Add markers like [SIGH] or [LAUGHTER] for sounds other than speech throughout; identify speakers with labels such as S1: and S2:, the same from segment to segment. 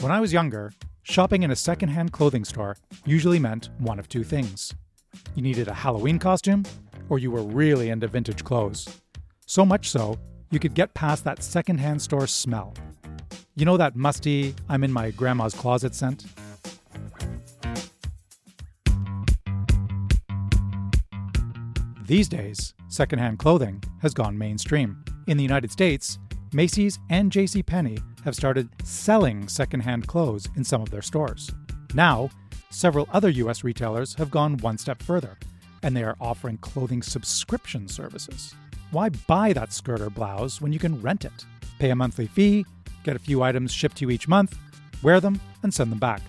S1: When I was younger, shopping in a secondhand clothing store usually meant one of two things. You needed a Halloween costume, or you were really into vintage clothes. So much so, you could get past that secondhand store smell. You know that musty, I'm in my grandma's closet scent? These days, secondhand clothing has gone mainstream. In the United States, Macy's and JCPenney have started selling secondhand clothes in some of their stores. Now, several other US retailers have gone one step further, and they are offering clothing subscription services. Why buy that skirt or blouse when you can rent it? Pay a monthly fee, get a few items shipped to you each month, wear them, and send them back.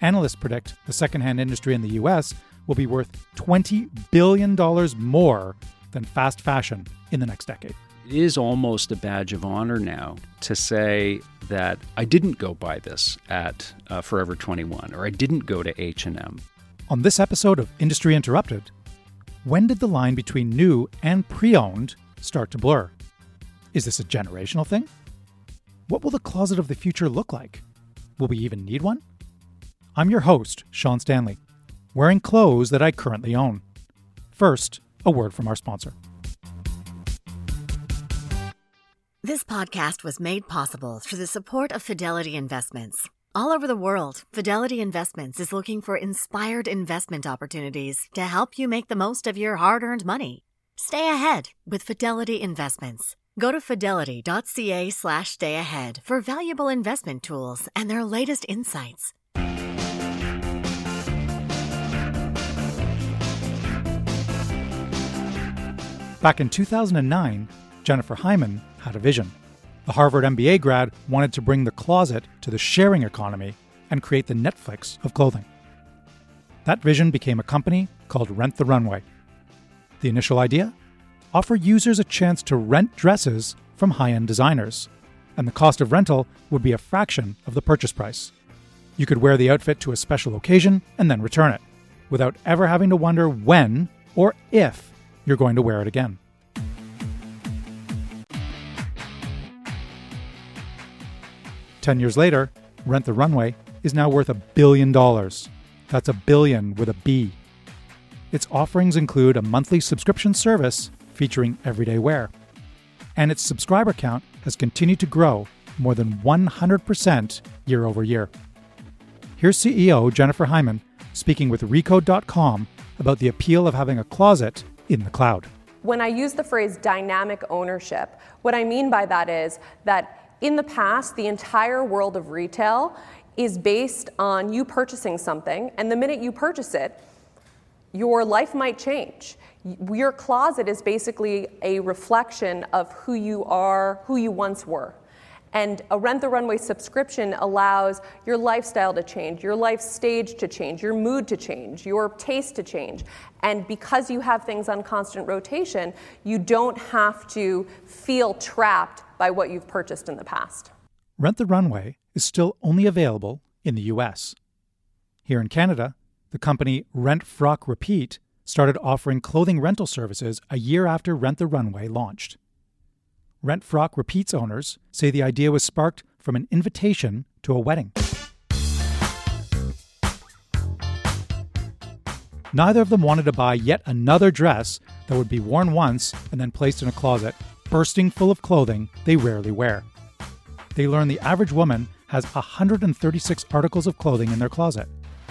S1: Analysts predict the secondhand industry in the US will be worth $20 billion more than fast fashion in the next decade.
S2: It is almost a badge of honor now to say that I didn't go buy this at uh, Forever 21 or I didn't go to H&M.
S1: On this episode of Industry Interrupted, when did the line between new and pre-owned start to blur? Is this a generational thing? What will the closet of the future look like? Will we even need one? I'm your host, Sean Stanley, wearing clothes that I currently own. First, a word from our sponsor.
S3: This podcast was made possible through the support of Fidelity Investments. All over the world, Fidelity Investments is looking for inspired investment opportunities to help you make the most of your hard earned money. Stay ahead with Fidelity Investments. Go to fidelity.ca slash stay ahead for valuable investment tools and their latest insights.
S1: Back in 2009, Jennifer Hyman had a vision. The Harvard MBA grad wanted to bring the closet to the sharing economy and create the Netflix of clothing. That vision became a company called Rent the Runway. The initial idea? Offer users a chance to rent dresses from high end designers, and the cost of rental would be a fraction of the purchase price. You could wear the outfit to a special occasion and then return it, without ever having to wonder when or if you're going to wear it again. Ten years later, Rent the Runway is now worth a billion dollars. That's a billion with a B. Its offerings include a monthly subscription service featuring everyday wear. And its subscriber count has continued to grow more than 100% year over year. Here's CEO Jennifer Hyman speaking with Recode.com about the appeal of having a closet in the cloud.
S4: When I use the phrase dynamic ownership, what I mean by that is that in the past, the entire world of retail is based on you purchasing something, and the minute you purchase it, your life might change. Your closet is basically a reflection of who you are, who you once were. And a Rent the Runway subscription allows your lifestyle to change, your life stage to change, your mood to change, your taste to change. And because you have things on constant rotation, you don't have to feel trapped by what you've purchased in the past.
S1: Rent the Runway is still only available in the US. Here in Canada, the company Rent Frock Repeat started offering clothing rental services a year after Rent the Runway launched. Rent Frock Repeat's owners say the idea was sparked from an invitation to a wedding. Neither of them wanted to buy yet another dress that would be worn once and then placed in a closet, bursting full of clothing they rarely wear. They learned the average woman has 136 articles of clothing in their closet,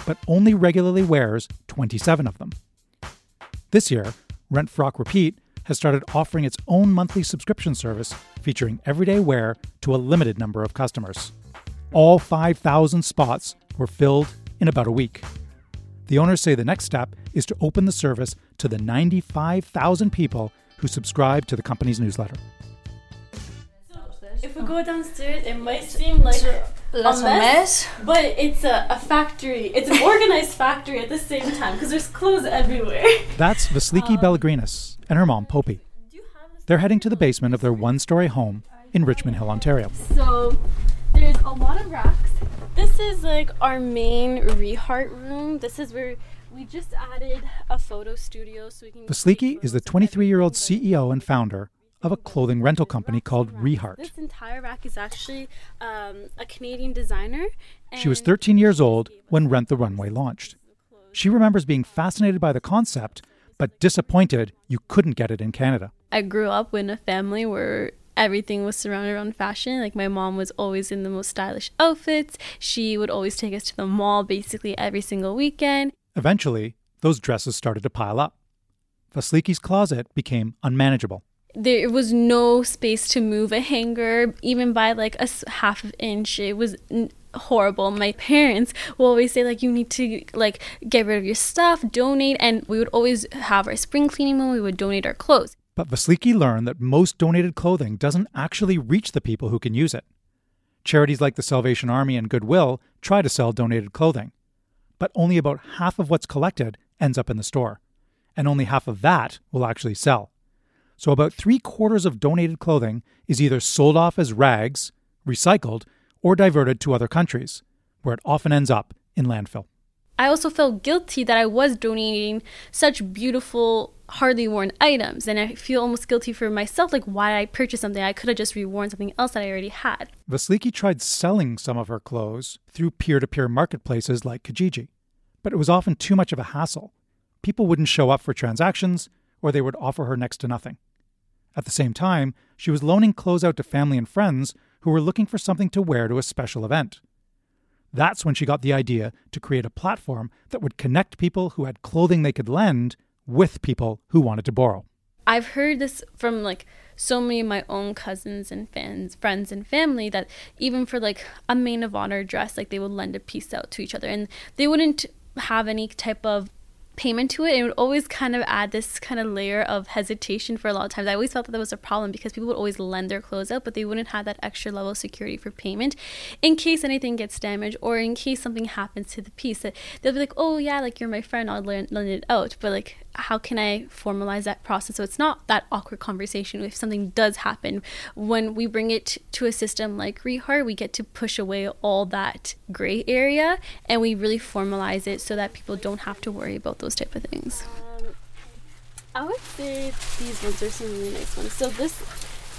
S1: but only regularly wears 27 of them. This year, Rent Frock Repeat has started offering its own monthly subscription service featuring everyday wear to a limited number of customers. All 5,000 spots were filled in about a week. The owners say the next step is to open the service to the 95,000 people who subscribe to the company's newsletter.
S5: If we go downstairs, it might seem like
S6: That's
S5: a
S6: a
S5: mess,
S6: mess.
S5: but it's a, a factory. It's an organized factory at the same time because there's clothes everywhere.
S1: That's Vasiliki um, Belegrinis and her mom, Popey. They're heading to the basement of their one story home in Richmond Hill, Ontario.
S5: So there's a lot of racks. This is like our main reheart room. This is where we just added a photo studio so we can.
S1: Vasiliki is the 23 year old CEO and founder of a clothing rental company called Reheart.
S5: This entire rack is actually um, a Canadian designer.
S1: She was 13 years old when Rent the Runway launched. She remembers being fascinated by the concept, but disappointed you couldn't get it in Canada.
S5: I grew up in a family where everything was surrounded around fashion. Like my mom was always in the most stylish outfits. She would always take us to the mall basically every single weekend.
S1: Eventually, those dresses started to pile up. Vasiliki's closet became unmanageable.
S5: There was no space to move a hanger, even by like a half inch. It was horrible. My parents will always say like you need to like get rid of your stuff, donate, and we would always have our spring cleaning when we would donate our clothes.
S1: But Vasiliki learned that most donated clothing doesn't actually reach the people who can use it. Charities like the Salvation Army and Goodwill try to sell donated clothing, but only about half of what's collected ends up in the store, and only half of that will actually sell. So about three quarters of donated clothing is either sold off as rags, recycled, or diverted to other countries, where it often ends up in landfill.
S5: I also felt guilty that I was donating such beautiful, hardly worn items. And I feel almost guilty for myself. Like, why I purchased something? I could have just reworn something else that I already had.
S1: Vasiliki tried selling some of her clothes through peer to peer marketplaces like Kijiji, but it was often too much of a hassle. People wouldn't show up for transactions, or they would offer her next to nothing. At the same time, she was loaning clothes out to family and friends who were looking for something to wear to a special event. That's when she got the idea to create a platform that would connect people who had clothing they could lend with people who wanted to borrow.
S5: I've heard this from like so many of my own cousins and fans, friends and family that even for like a maid of honor dress, like they would lend a piece out to each other and they wouldn't have any type of payment to it, and it would always kind of add this kind of layer of hesitation for a lot of times. I always felt that that was a problem because people would always lend their clothes out, but they wouldn't have that extra level of security for payment in case anything gets damaged or in case something happens to the piece. That they'll be like, "Oh yeah, like you're my friend, I'll lend, lend it out," but like how can I formalize that process so it's not that awkward conversation if something does happen? When we bring it to a system like Reheart, we get to push away all that gray area and we really formalize it so that people don't have to worry about those type of things. Um, I would say these ones are some really nice ones. So this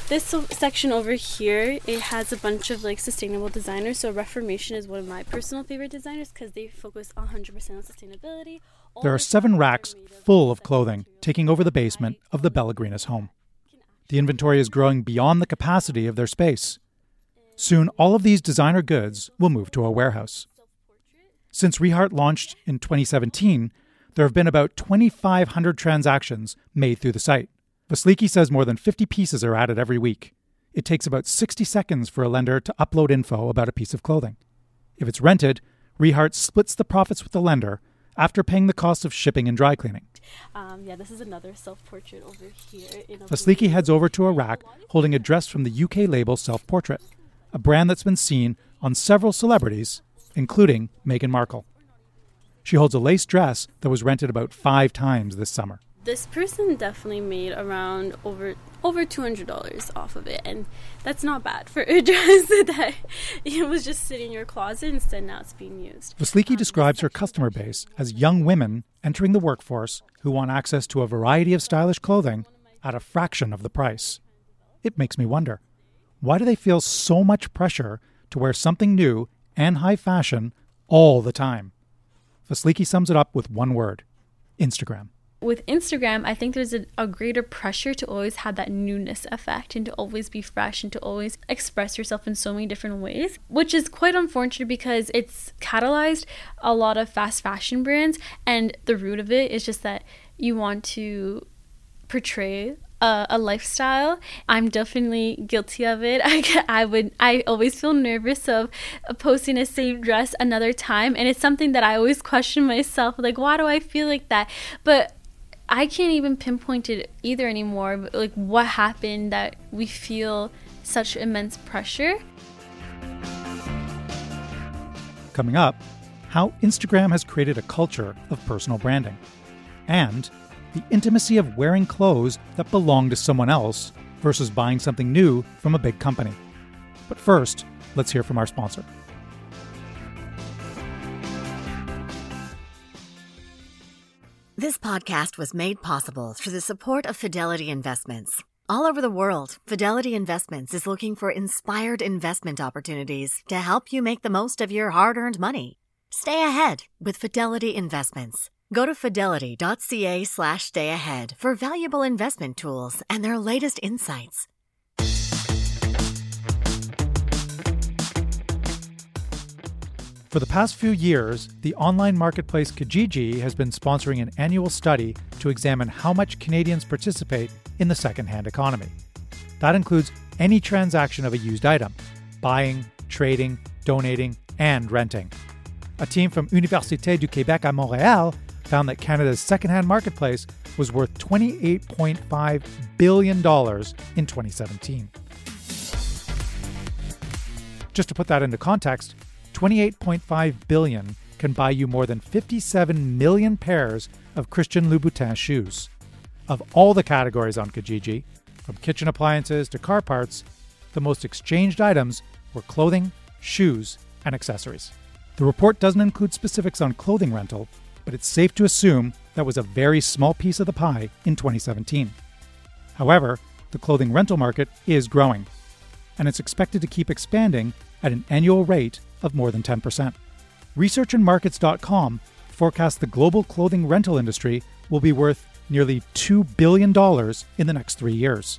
S5: this section over here it has a bunch of like sustainable designers so reformation is one of my personal favorite designers because they focus 100% on sustainability
S1: there are seven racks full of clothing taking over the basement of the Belegrinis home. The inventory is growing beyond the capacity of their space. Soon, all of these designer goods will move to a warehouse. Since Reheart launched in 2017, there have been about 2,500 transactions made through the site. Vasiliki says more than 50 pieces are added every week. It takes about 60 seconds for a lender to upload info about a piece of clothing. If it's rented, Reheart splits the profits with the lender after paying the cost of shipping and dry cleaning.
S5: Um, yeah, this is another self portrait over here.
S1: Vasiliki heads over to a rack holding a dress from the UK label Self Portrait, a brand that's been seen on several celebrities, including Meghan Markle. She holds a lace dress that was rented about five times this summer
S5: this person definitely made around over over two hundred dollars off of it, and that's not bad for a [LAUGHS] dress that [LAUGHS] it was just sitting in your closet. Instead, now it's being used.
S1: Vasiliki um, describes her customer base as young women entering the workforce who want access to a variety of stylish clothing at a fraction of the price. It makes me wonder, why do they feel so much pressure to wear something new and high fashion all the time? Vasiliki sums it up with one word: Instagram
S5: with Instagram, I think there's a, a, greater pressure to always have that newness effect and to always be fresh and to always express yourself in so many different ways, which is quite unfortunate because it's catalyzed a lot of fast fashion brands. And the root of it is just that you want to portray a, lifestyle. I'm definitely guilty of it. [LAUGHS] I, I would I always feel nervous of posting a same dress another time and it's something that I always question myself like why do I feel like that? But I can't even pinpoint it either anymore. Like what happened that we feel such immense pressure.
S1: Coming up, how Instagram has created a culture of personal branding, and the intimacy of wearing clothes that belong to someone else versus buying something new from a big company. But first, let's hear from our sponsor.
S3: Podcast was made possible through the support of Fidelity Investments. All over the world, Fidelity Investments is looking for inspired investment opportunities to help you make the most of your hard earned money. Stay ahead with Fidelity Investments. Go to fidelity.ca slash stay ahead for valuable investment tools and their latest insights.
S1: For the past few years, the online marketplace Kijiji has been sponsoring an annual study to examine how much Canadians participate in the secondhand economy. That includes any transaction of a used item buying, trading, donating, and renting. A team from Université du Québec à Montréal found that Canada's secondhand marketplace was worth $28.5 billion in 2017. Just to put that into context, 28.5 billion can buy you more than 57 million pairs of Christian Louboutin shoes. Of all the categories on Kijiji, from kitchen appliances to car parts, the most exchanged items were clothing, shoes, and accessories. The report doesn't include specifics on clothing rental, but it's safe to assume that was a very small piece of the pie in 2017. However, the clothing rental market is growing, and it's expected to keep expanding at an annual rate of more than 10%. ResearchandMarkets.com forecasts the global clothing rental industry will be worth nearly $2 billion in the next three years.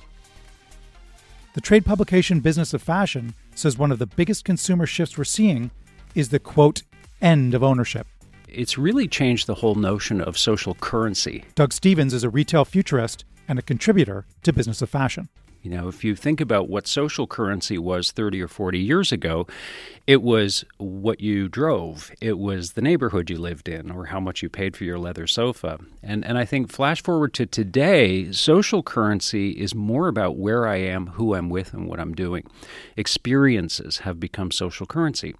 S1: The trade publication Business of Fashion says one of the biggest consumer shifts we're seeing is the quote, end of ownership.
S2: It's really changed the whole notion of social currency.
S1: Doug Stevens is a retail futurist and a contributor to Business of Fashion.
S2: You know, if you think about what social currency was 30 or 40 years ago, it was what you drove, it was the neighborhood you lived in, or how much you paid for your leather sofa. And, and I think, flash forward to today, social currency is more about where I am, who I'm with, and what I'm doing. Experiences have become social currency.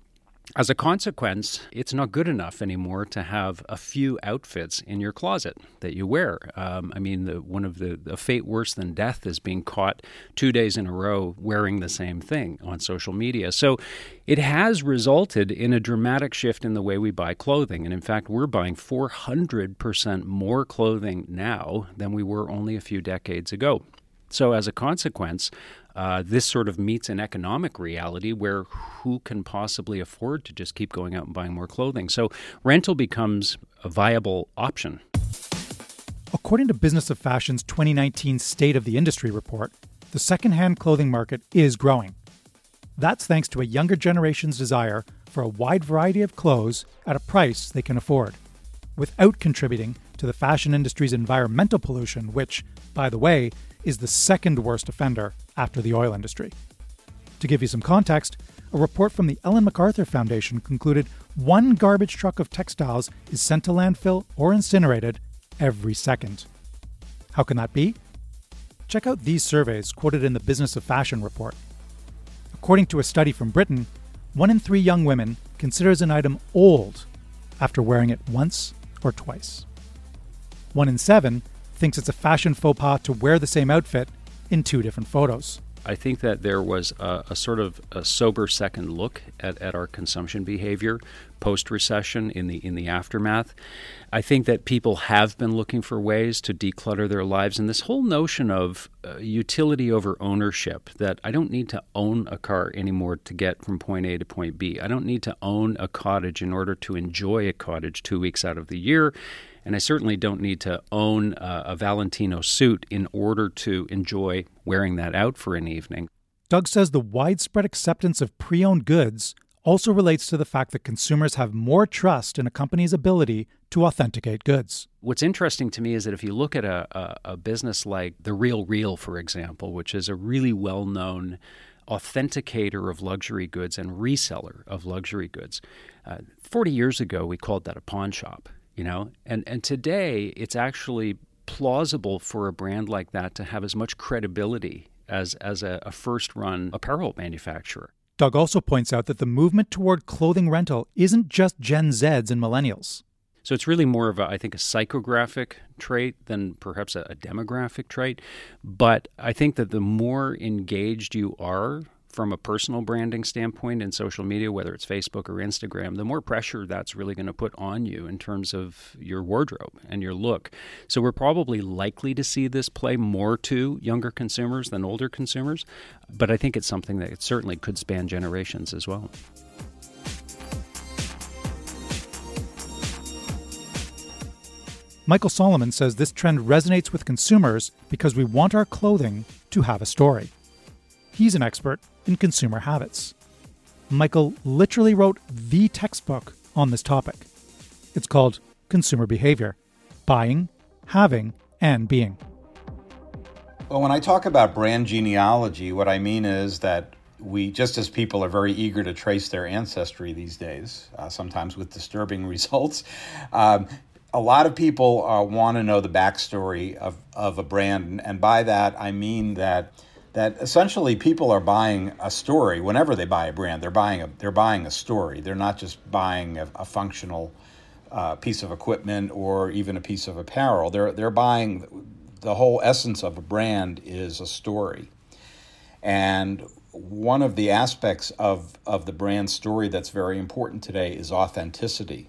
S2: As a consequence, it's not good enough anymore to have a few outfits in your closet that you wear. Um, I mean, the, one of the, the fate worse than death is being caught two days in a row wearing the same thing on social media. So it has resulted in a dramatic shift in the way we buy clothing. And in fact, we're buying 400% more clothing now than we were only a few decades ago. So, as a consequence, uh, this sort of meets an economic reality where who can possibly afford to just keep going out and buying more clothing? So rental becomes a viable option.
S1: According to Business of Fashion's 2019 State of the Industry report, the secondhand clothing market is growing. That's thanks to a younger generation's desire for a wide variety of clothes at a price they can afford, without contributing to the fashion industry's environmental pollution, which, by the way, is the second worst offender after the oil industry. To give you some context, a report from the Ellen MacArthur Foundation concluded one garbage truck of textiles is sent to landfill or incinerated every second. How can that be? Check out these surveys quoted in the Business of Fashion report. According to a study from Britain, one in three young women considers an item old after wearing it once or twice. One in seven thinks it's a fashion faux pas to wear the same outfit in two different photos.
S2: I think that there was a, a, sort of a sober second look at, at our consumption behavior post recession in the in the aftermath. I think that people have been looking for ways to declutter their lives, and this whole notion of uh, utility over ownership that I don't need to own a car anymore to get from point A to point B. I don't need to own a cottage in order to enjoy a cottage two weeks out of the year and I certainly don't need to own a, a Valentino suit in order to enjoy wearing that out for an evening.
S1: Doug says the widespread acceptance of pre owned goods also relates to the fact that consumers have more trust in a company's ability to authenticate goods.
S2: What's interesting to me is that if you look at a, a, a business like The Real Real, for example, which is a really well known authenticator of luxury goods and reseller of luxury goods, uh, 40 years ago we called that a pawn shop you know? And and today it's actually plausible for a brand like that to have as much credibility as as a, a first run apparel manufacturer.
S1: Doug also points out that the movement toward clothing rental isn't just gen z's and millennials.
S2: So it's really more of a, I think, a psychographic trait than perhaps a, a demographic trait. But I think that the more engaged you are from a personal branding standpoint in social media, whether it's Facebook or Instagram, the more pressure that's really going to put on you in terms of your wardrobe and your look. So we're probably likely to see this play more to younger consumers than older consumers, but I think it's something that it certainly could span generations as well.
S1: Michael Solomon says this trend resonates with consumers because we want our clothing to have a story. He's an expert in consumer habits. Michael literally wrote the textbook on this topic. It's called Consumer Behavior Buying, Having, and Being.
S6: Well, when I talk about brand genealogy, what I mean is that we, just as people are very eager to trace their ancestry these days, uh, sometimes with disturbing [LAUGHS] results, um, a lot of people uh, want to know the backstory of, of a brand. And by that, I mean that that essentially people are buying a story whenever they buy a brand. They're buying a they're buying a story. They're not just buying a, a functional uh, piece of equipment or even a piece of apparel. They're they're buying the whole essence of a brand is a story, and one of the aspects of of the brand story that's very important today is authenticity.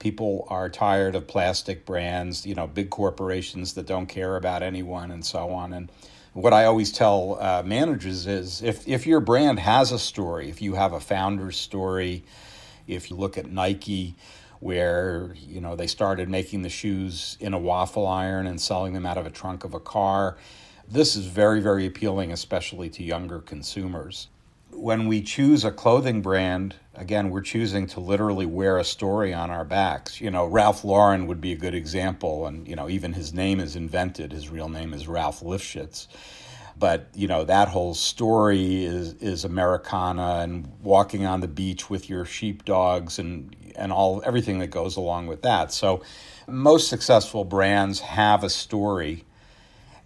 S6: People are tired of plastic brands, you know, big corporations that don't care about anyone and so on and what I always tell uh, managers is if, if your brand has a story, if you have a founder's story, if you look at Nike, where you know they started making the shoes in a waffle iron and selling them out of a trunk of a car, this is very very appealing, especially to younger consumers when we choose a clothing brand, again, we're choosing to literally wear a story on our backs. You know, Ralph Lauren would be a good example, and you know, even his name is invented. His real name is Ralph Lifshitz. But you know that whole story is is Americana and walking on the beach with your sheepdogs and and all everything that goes along with that. So most successful brands have a story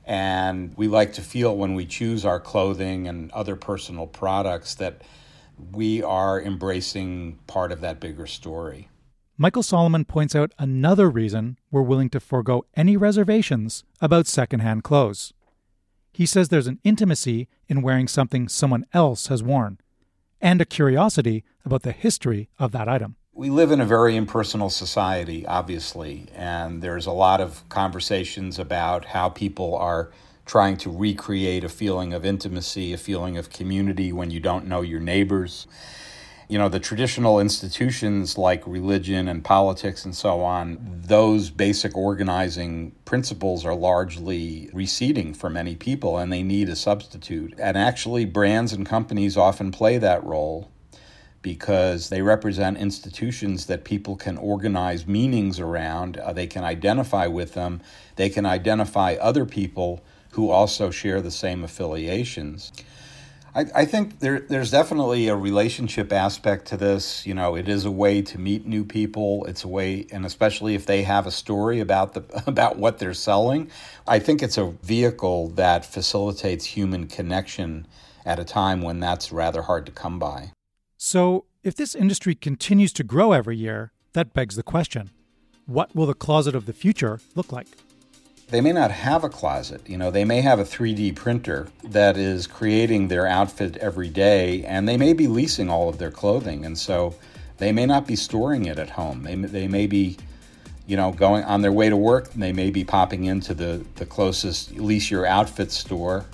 S6: and we like to feel when we choose our clothing and other personal products that we are embracing part of that bigger story.
S1: Michael Solomon points out another reason we're willing to forego any reservations about secondhand clothes. He says there's an intimacy in wearing something someone else has worn, and a curiosity about the history of that item
S6: we live in a very impersonal society, obviously, and there's a lot of conversations about how people are trying to recreate a feeling of intimacy, a feeling of community when you don't know your neighbors. You know, the traditional institutions like religion and politics and so on, those basic organizing principles are largely receding for many people and they need a substitute. And actually, brands and companies often play that role because they represent institutions that people can organize meanings around. Uh, they can identify with them. They can identify other people who also share the same affiliations. I, think there, there's definitely a relationship aspect to this. You know, it is a way to meet new people. It's a way, and especially if they have a story about the [LAUGHS] about what they're selling, I think it's a vehicle that facilitates human connection at a time when that's rather hard to come by.
S1: So, if this industry continues to grow every year, that begs the question what will the closet of the future look like?
S6: They may not have a closet. You know, they may have a 3D printer that is creating their outfit every day, and they may be leasing all of their clothing. And so they may not be storing it at home. They, they may be, you know, going on their way to work. And they may be popping into the, the closest Lease Your Outfit store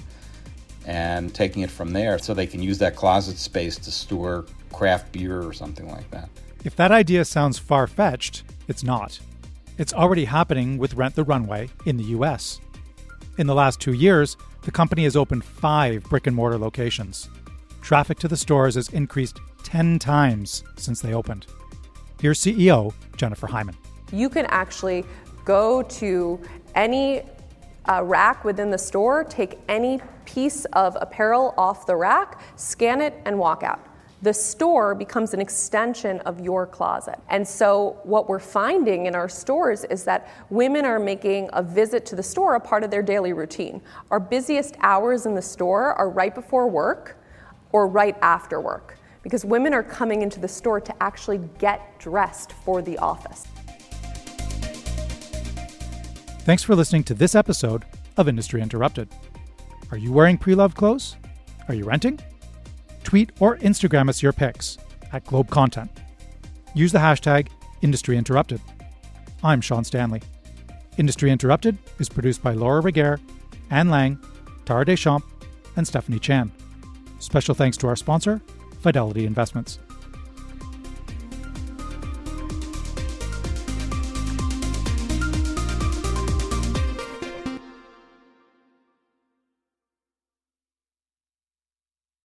S6: and taking it from there so they can use that closet space to store craft beer or something like that.
S1: If that idea sounds far fetched, it's not. It's already happening with Rent the Runway in the US. In the last two years, the company has opened five brick and mortar locations. Traffic to the stores has increased 10 times since they opened. Here's CEO Jennifer Hyman.
S4: You can actually go to any uh, rack within the store, take any piece of apparel off the rack, scan it, and walk out. The store becomes an extension of your closet. And so, what we're finding in our stores is that women are making a visit to the store a part of their daily routine. Our busiest hours in the store are right before work or right after work because women are coming into the store to actually get dressed for the office.
S1: Thanks for listening to this episode of Industry Interrupted. Are you wearing pre loved clothes? Are you renting? tweet or Instagram us your picks at Globe Content. Use the hashtag Industry Interrupted. I'm Sean Stanley. Industry Interrupted is produced by Laura Reguer, Anne Lang, Tara Deschamps, and Stephanie Chan. Special thanks to our sponsor, Fidelity Investments.